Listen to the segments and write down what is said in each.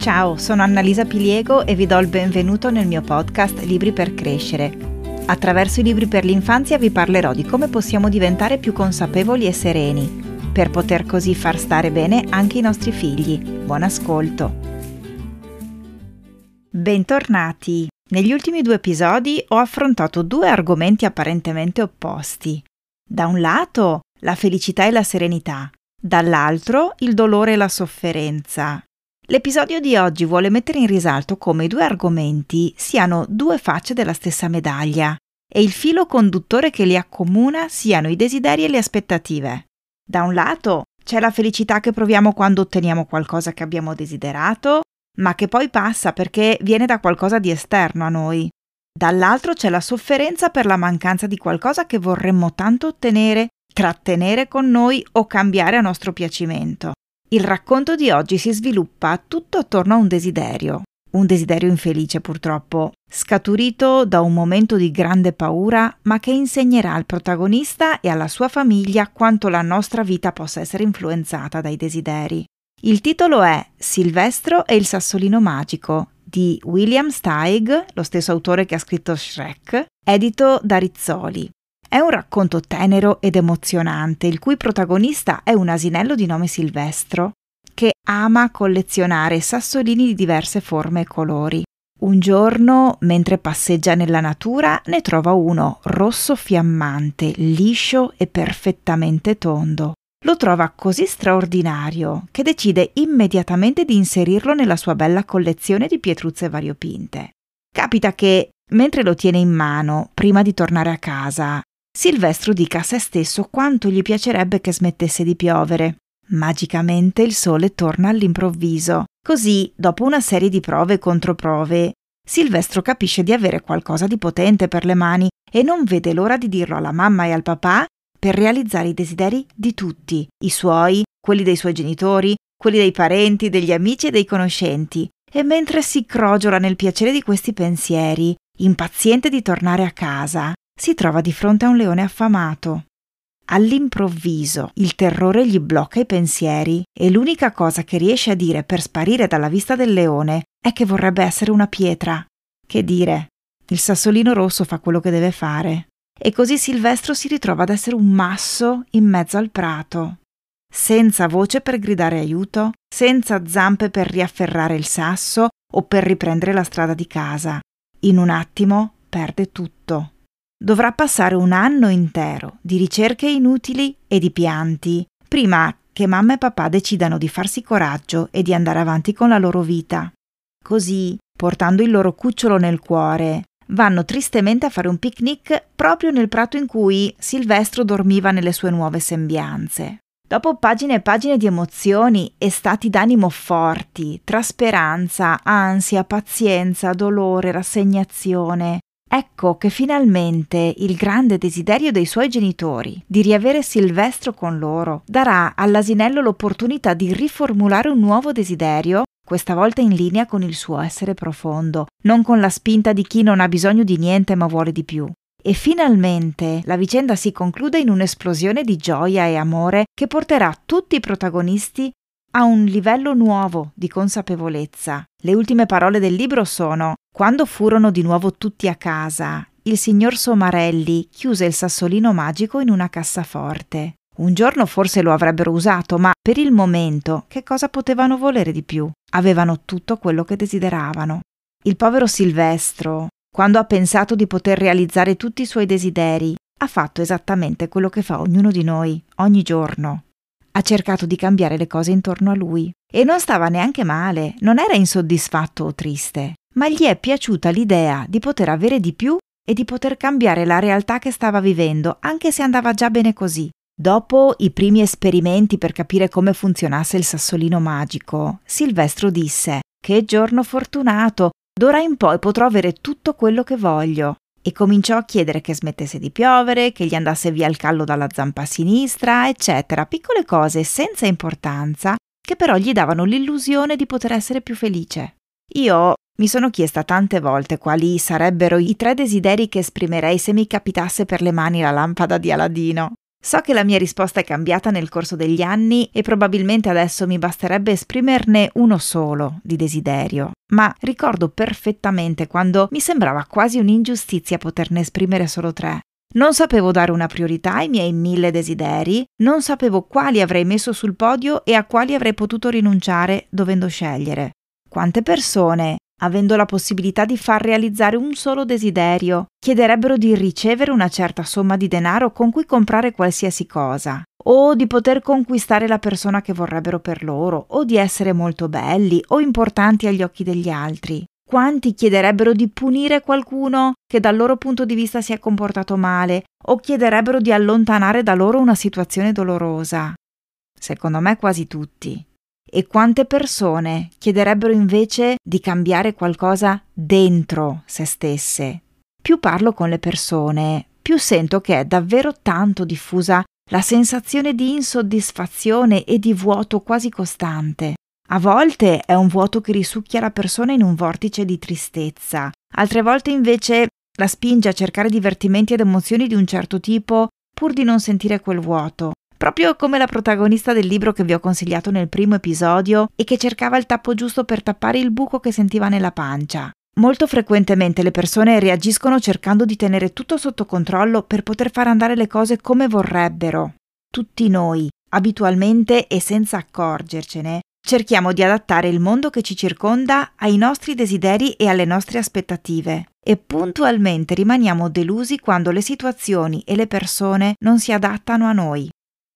Ciao, sono Annalisa Piliego e vi do il benvenuto nel mio podcast Libri per crescere. Attraverso i libri per l'infanzia vi parlerò di come possiamo diventare più consapevoli e sereni, per poter così far stare bene anche i nostri figli. Buon ascolto. Bentornati. Negli ultimi due episodi ho affrontato due argomenti apparentemente opposti. Da un lato, la felicità e la serenità, dall'altro, il dolore e la sofferenza, L'episodio di oggi vuole mettere in risalto come i due argomenti siano due facce della stessa medaglia e il filo conduttore che li accomuna siano i desideri e le aspettative. Da un lato c'è la felicità che proviamo quando otteniamo qualcosa che abbiamo desiderato, ma che poi passa perché viene da qualcosa di esterno a noi. Dall'altro c'è la sofferenza per la mancanza di qualcosa che vorremmo tanto ottenere, trattenere con noi o cambiare a nostro piacimento. Il racconto di oggi si sviluppa tutto attorno a un desiderio, un desiderio infelice purtroppo, scaturito da un momento di grande paura, ma che insegnerà al protagonista e alla sua famiglia quanto la nostra vita possa essere influenzata dai desideri. Il titolo è Silvestro e il sassolino magico di William Steig, lo stesso autore che ha scritto Shrek, edito da Rizzoli. È un racconto tenero ed emozionante, il cui protagonista è un asinello di nome Silvestro, che ama collezionare sassolini di diverse forme e colori. Un giorno, mentre passeggia nella natura, ne trova uno rosso fiammante, liscio e perfettamente tondo. Lo trova così straordinario che decide immediatamente di inserirlo nella sua bella collezione di pietruzze variopinte. Capita che, mentre lo tiene in mano, prima di tornare a casa, Silvestro dica a se stesso quanto gli piacerebbe che smettesse di piovere. Magicamente il sole torna all'improvviso. Così, dopo una serie di prove e controprove, Silvestro capisce di avere qualcosa di potente per le mani e non vede l'ora di dirlo alla mamma e al papà per realizzare i desideri di tutti, i suoi, quelli dei suoi genitori, quelli dei parenti, degli amici e dei conoscenti. E mentre si crogiola nel piacere di questi pensieri, impaziente di tornare a casa, si trova di fronte a un leone affamato. All'improvviso il terrore gli blocca i pensieri e l'unica cosa che riesce a dire per sparire dalla vista del leone è che vorrebbe essere una pietra. Che dire? Il sassolino rosso fa quello che deve fare. E così Silvestro si ritrova ad essere un masso in mezzo al prato, senza voce per gridare aiuto, senza zampe per riafferrare il sasso o per riprendere la strada di casa. In un attimo perde tutto dovrà passare un anno intero di ricerche inutili e di pianti prima che mamma e papà decidano di farsi coraggio e di andare avanti con la loro vita. Così, portando il loro cucciolo nel cuore, vanno tristemente a fare un picnic proprio nel prato in cui Silvestro dormiva nelle sue nuove sembianze. Dopo pagine e pagine di emozioni e stati d'animo forti, tra speranza, ansia, pazienza, dolore, rassegnazione, Ecco che finalmente il grande desiderio dei suoi genitori di riavere Silvestro con loro darà all'asinello l'opportunità di riformulare un nuovo desiderio, questa volta in linea con il suo essere profondo, non con la spinta di chi non ha bisogno di niente ma vuole di più. E finalmente la vicenda si conclude in un'esplosione di gioia e amore che porterà tutti i protagonisti a un livello nuovo di consapevolezza. Le ultime parole del libro sono quando furono di nuovo tutti a casa, il signor Somarelli chiuse il sassolino magico in una cassaforte. Un giorno forse lo avrebbero usato, ma per il momento che cosa potevano volere di più? Avevano tutto quello che desideravano. Il povero Silvestro, quando ha pensato di poter realizzare tutti i suoi desideri, ha fatto esattamente quello che fa ognuno di noi, ogni giorno. Ha cercato di cambiare le cose intorno a lui. E non stava neanche male, non era insoddisfatto o triste ma gli è piaciuta l'idea di poter avere di più e di poter cambiare la realtà che stava vivendo, anche se andava già bene così. Dopo i primi esperimenti per capire come funzionasse il sassolino magico, Silvestro disse Che giorno fortunato! D'ora in poi potrò avere tutto quello che voglio. E cominciò a chiedere che smettesse di piovere, che gli andasse via il callo dalla zampa sinistra, eccetera, piccole cose senza importanza che però gli davano l'illusione di poter essere più felice. Io mi sono chiesta tante volte quali sarebbero i tre desideri che esprimerei se mi capitasse per le mani la lampada di Aladino. So che la mia risposta è cambiata nel corso degli anni e probabilmente adesso mi basterebbe esprimerne uno solo di desiderio, ma ricordo perfettamente quando mi sembrava quasi un'ingiustizia poterne esprimere solo tre. Non sapevo dare una priorità ai miei mille desideri, non sapevo quali avrei messo sul podio e a quali avrei potuto rinunciare dovendo scegliere. Quante persone, avendo la possibilità di far realizzare un solo desiderio, chiederebbero di ricevere una certa somma di denaro con cui comprare qualsiasi cosa, o di poter conquistare la persona che vorrebbero per loro, o di essere molto belli o importanti agli occhi degli altri. Quanti chiederebbero di punire qualcuno che dal loro punto di vista si è comportato male o chiederebbero di allontanare da loro una situazione dolorosa? Secondo me quasi tutti. E quante persone chiederebbero invece di cambiare qualcosa dentro se stesse? Più parlo con le persone, più sento che è davvero tanto diffusa la sensazione di insoddisfazione e di vuoto quasi costante. A volte è un vuoto che risucchia la persona in un vortice di tristezza, altre volte invece la spinge a cercare divertimenti ed emozioni di un certo tipo pur di non sentire quel vuoto, proprio come la protagonista del libro che vi ho consigliato nel primo episodio e che cercava il tappo giusto per tappare il buco che sentiva nella pancia. Molto frequentemente le persone reagiscono cercando di tenere tutto sotto controllo per poter far andare le cose come vorrebbero. Tutti noi, abitualmente e senza accorgercene, Cerchiamo di adattare il mondo che ci circonda ai nostri desideri e alle nostre aspettative e puntualmente rimaniamo delusi quando le situazioni e le persone non si adattano a noi.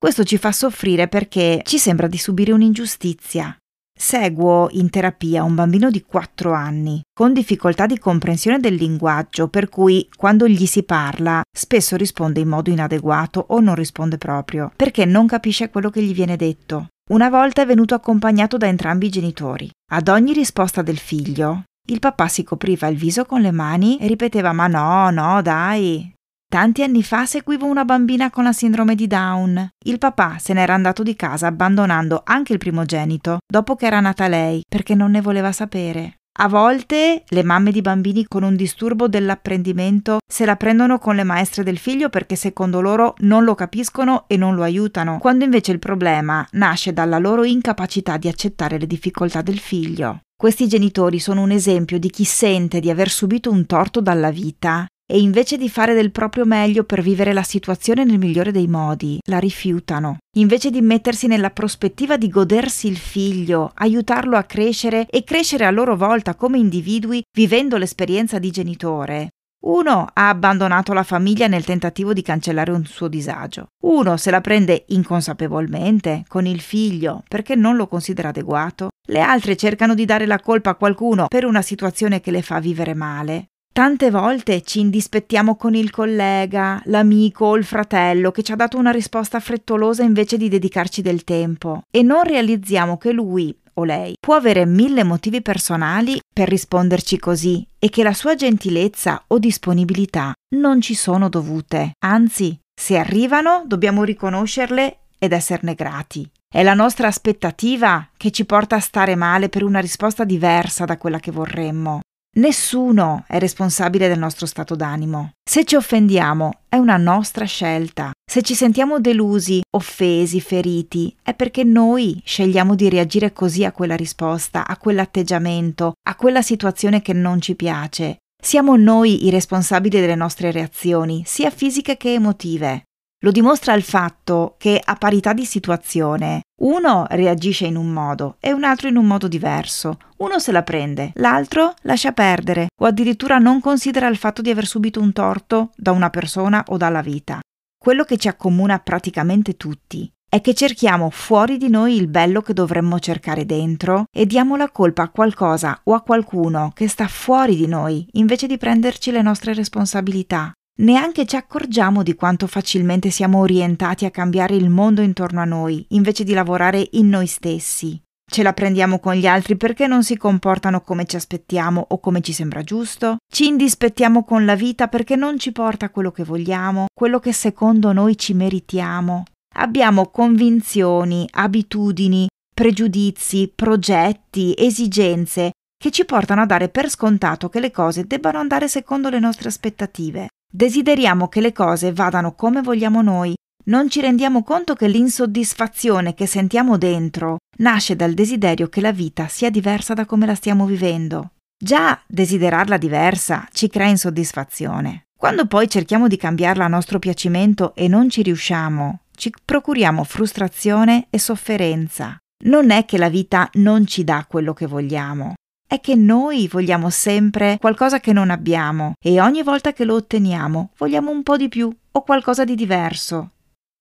Questo ci fa soffrire perché ci sembra di subire un'ingiustizia. Seguo in terapia un bambino di 4 anni con difficoltà di comprensione del linguaggio, per cui quando gli si parla spesso risponde in modo inadeguato o non risponde proprio, perché non capisce quello che gli viene detto. Una volta è venuto accompagnato da entrambi i genitori. Ad ogni risposta del figlio, il papà si copriva il viso con le mani e ripeteva Ma no, no, dai. Tanti anni fa seguivo una bambina con la sindrome di Down. Il papà se n'era andato di casa abbandonando anche il primogenito dopo che era nata lei perché non ne voleva sapere. A volte le mamme di bambini con un disturbo dell'apprendimento se la prendono con le maestre del figlio perché secondo loro non lo capiscono e non lo aiutano, quando invece il problema nasce dalla loro incapacità di accettare le difficoltà del figlio. Questi genitori sono un esempio di chi sente di aver subito un torto dalla vita e invece di fare del proprio meglio per vivere la situazione nel migliore dei modi, la rifiutano. Invece di mettersi nella prospettiva di godersi il figlio, aiutarlo a crescere e crescere a loro volta come individui vivendo l'esperienza di genitore, uno ha abbandonato la famiglia nel tentativo di cancellare un suo disagio. Uno se la prende inconsapevolmente con il figlio perché non lo considera adeguato. Le altre cercano di dare la colpa a qualcuno per una situazione che le fa vivere male. Tante volte ci indispettiamo con il collega, l'amico o il fratello che ci ha dato una risposta frettolosa invece di dedicarci del tempo e non realizziamo che lui o lei può avere mille motivi personali per risponderci così e che la sua gentilezza o disponibilità non ci sono dovute. Anzi, se arrivano dobbiamo riconoscerle ed esserne grati. È la nostra aspettativa che ci porta a stare male per una risposta diversa da quella che vorremmo. Nessuno è responsabile del nostro stato d'animo. Se ci offendiamo è una nostra scelta. Se ci sentiamo delusi, offesi, feriti, è perché noi scegliamo di reagire così a quella risposta, a quell'atteggiamento, a quella situazione che non ci piace. Siamo noi i responsabili delle nostre reazioni, sia fisiche che emotive. Lo dimostra il fatto che a parità di situazione uno reagisce in un modo e un altro in un modo diverso. Uno se la prende, l'altro lascia perdere o addirittura non considera il fatto di aver subito un torto da una persona o dalla vita. Quello che ci accomuna praticamente tutti è che cerchiamo fuori di noi il bello che dovremmo cercare dentro e diamo la colpa a qualcosa o a qualcuno che sta fuori di noi invece di prenderci le nostre responsabilità. Neanche ci accorgiamo di quanto facilmente siamo orientati a cambiare il mondo intorno a noi, invece di lavorare in noi stessi. Ce la prendiamo con gli altri perché non si comportano come ci aspettiamo o come ci sembra giusto? Ci indispettiamo con la vita perché non ci porta quello che vogliamo, quello che secondo noi ci meritiamo? Abbiamo convinzioni, abitudini, pregiudizi, progetti, esigenze che ci portano a dare per scontato che le cose debbano andare secondo le nostre aspettative. Desideriamo che le cose vadano come vogliamo noi, non ci rendiamo conto che l'insoddisfazione che sentiamo dentro nasce dal desiderio che la vita sia diversa da come la stiamo vivendo. Già desiderarla diversa ci crea insoddisfazione. Quando poi cerchiamo di cambiarla a nostro piacimento e non ci riusciamo, ci procuriamo frustrazione e sofferenza. Non è che la vita non ci dà quello che vogliamo, è che noi vogliamo sempre qualcosa che non abbiamo e ogni volta che lo otteniamo vogliamo un po' di più o qualcosa di diverso.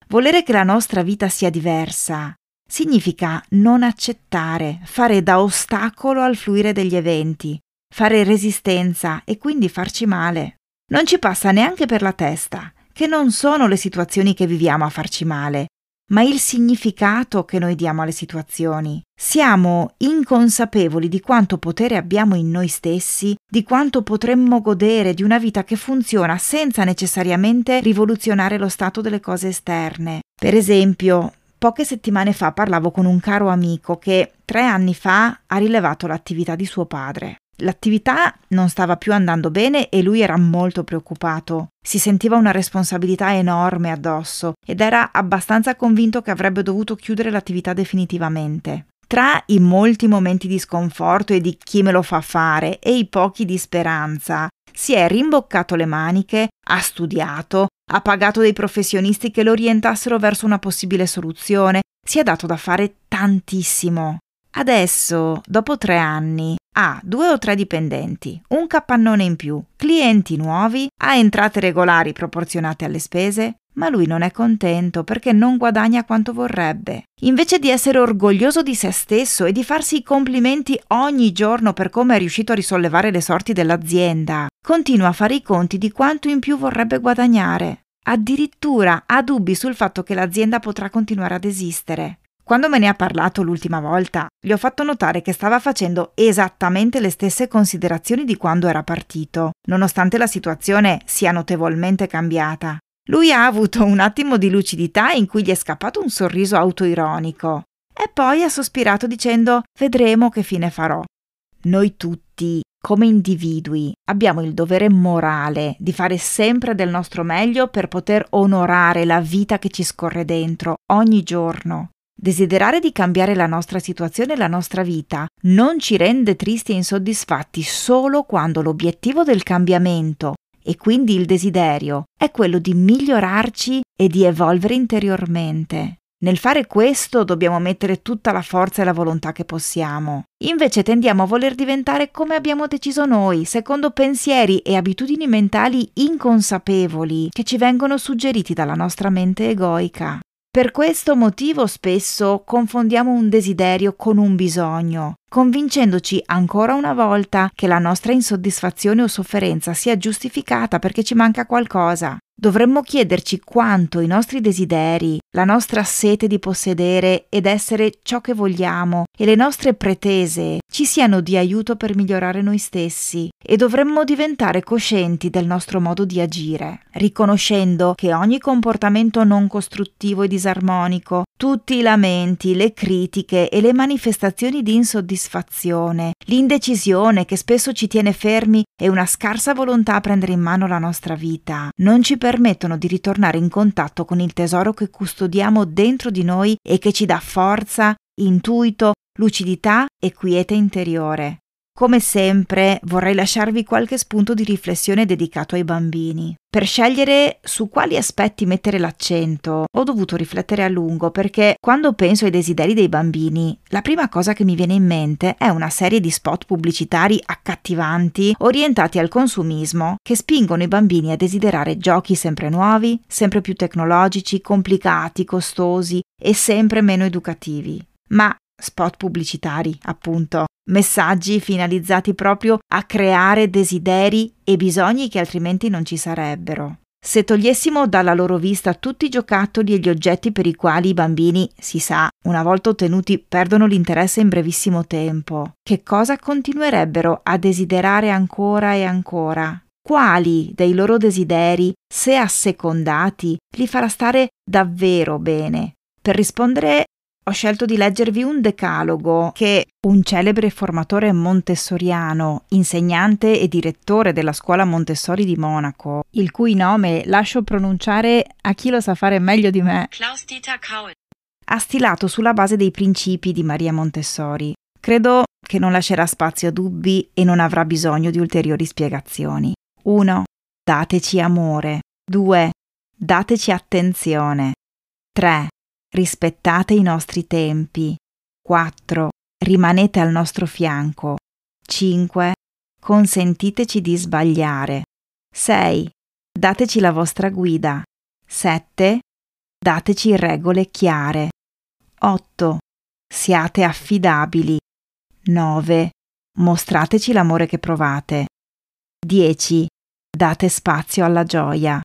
Volere che la nostra vita sia diversa significa non accettare, fare da ostacolo al fluire degli eventi, fare resistenza e quindi farci male. Non ci passa neanche per la testa che non sono le situazioni che viviamo a farci male, ma il significato che noi diamo alle situazioni. Siamo inconsapevoli di quanto potere abbiamo in noi stessi, di quanto potremmo godere di una vita che funziona senza necessariamente rivoluzionare lo stato delle cose esterne. Per esempio, poche settimane fa parlavo con un caro amico che tre anni fa ha rilevato l'attività di suo padre. L'attività non stava più andando bene e lui era molto preoccupato. Si sentiva una responsabilità enorme addosso ed era abbastanza convinto che avrebbe dovuto chiudere l'attività definitivamente. Tra i molti momenti di sconforto e di chi me lo fa fare e i pochi di speranza, si è rimboccato le maniche, ha studiato, ha pagato dei professionisti che lo orientassero verso una possibile soluzione, si è dato da fare tantissimo. Adesso, dopo tre anni, ha due o tre dipendenti, un capannone in più, clienti nuovi, ha entrate regolari proporzionate alle spese, ma lui non è contento perché non guadagna quanto vorrebbe. Invece di essere orgoglioso di se stesso e di farsi i complimenti ogni giorno per come è riuscito a risollevare le sorti dell'azienda, continua a fare i conti di quanto in più vorrebbe guadagnare. Addirittura ha dubbi sul fatto che l'azienda potrà continuare ad esistere. Quando me ne ha parlato l'ultima volta, gli ho fatto notare che stava facendo esattamente le stesse considerazioni di quando era partito, nonostante la situazione sia notevolmente cambiata. Lui ha avuto un attimo di lucidità in cui gli è scappato un sorriso autoironico e poi ha sospirato dicendo vedremo che fine farò. Noi tutti, come individui, abbiamo il dovere morale di fare sempre del nostro meglio per poter onorare la vita che ci scorre dentro ogni giorno. Desiderare di cambiare la nostra situazione e la nostra vita non ci rende tristi e insoddisfatti solo quando l'obiettivo del cambiamento e quindi il desiderio è quello di migliorarci e di evolvere interiormente. Nel fare questo dobbiamo mettere tutta la forza e la volontà che possiamo. Invece tendiamo a voler diventare come abbiamo deciso noi, secondo pensieri e abitudini mentali inconsapevoli che ci vengono suggeriti dalla nostra mente egoica. Per questo motivo spesso confondiamo un desiderio con un bisogno, convincendoci ancora una volta che la nostra insoddisfazione o sofferenza sia giustificata perché ci manca qualcosa. Dovremmo chiederci quanto i nostri desideri, la nostra sete di possedere ed essere ciò che vogliamo e le nostre pretese ci siano di aiuto per migliorare noi stessi e dovremmo diventare coscienti del nostro modo di agire, riconoscendo che ogni comportamento non costruttivo e disarmonico, tutti i lamenti, le critiche e le manifestazioni di insoddisfazione, l'indecisione che spesso ci tiene fermi e una scarsa volontà a prendere in mano la nostra vita, non ci permettono di ritornare in contatto con il tesoro che custodiamo dentro di noi e che ci dà forza, intuito, lucidità e quiete interiore. Come sempre vorrei lasciarvi qualche spunto di riflessione dedicato ai bambini. Per scegliere su quali aspetti mettere l'accento ho dovuto riflettere a lungo perché quando penso ai desideri dei bambini, la prima cosa che mi viene in mente è una serie di spot pubblicitari accattivanti orientati al consumismo che spingono i bambini a desiderare giochi sempre nuovi, sempre più tecnologici, complicati, costosi e sempre meno educativi. Ma spot pubblicitari, appunto, messaggi finalizzati proprio a creare desideri e bisogni che altrimenti non ci sarebbero. Se togliessimo dalla loro vista tutti i giocattoli e gli oggetti per i quali i bambini, si sa, una volta ottenuti perdono l'interesse in brevissimo tempo, che cosa continuerebbero a desiderare ancora e ancora? Quali dei loro desideri, se assecondati, li farà stare davvero bene? Per rispondere ho scelto di leggervi un decalogo che un celebre formatore montessoriano, insegnante e direttore della scuola Montessori di Monaco, il cui nome lascio pronunciare a chi lo sa fare meglio di me, Klaus-Dieter Kaul, ha stilato sulla base dei principi di Maria Montessori. Credo che non lascerà spazio a dubbi e non avrà bisogno di ulteriori spiegazioni. 1. Dateci amore. 2. Dateci attenzione. 3 rispettate i nostri tempi. 4. Rimanete al nostro fianco. 5. Consentiteci di sbagliare. 6. Dateci la vostra guida. 7. Dateci regole chiare. 8. Siate affidabili. 9. Mostrateci l'amore che provate. 10. Date spazio alla gioia.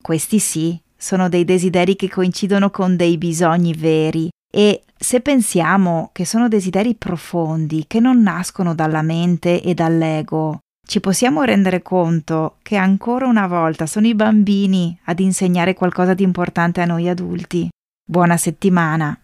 Questi sì sono dei desideri che coincidono con dei bisogni veri e se pensiamo che sono desideri profondi, che non nascono dalla mente e dall'ego, ci possiamo rendere conto che ancora una volta sono i bambini ad insegnare qualcosa di importante a noi adulti. Buona settimana!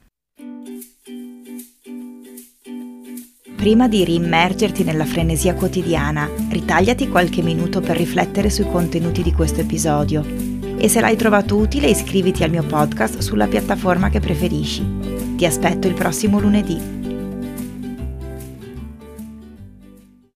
Prima di riimmergerti nella frenesia quotidiana, ritagliati qualche minuto per riflettere sui contenuti di questo episodio e se l'hai trovato utile iscriviti al mio podcast sulla piattaforma che preferisci. Ti aspetto il prossimo lunedì.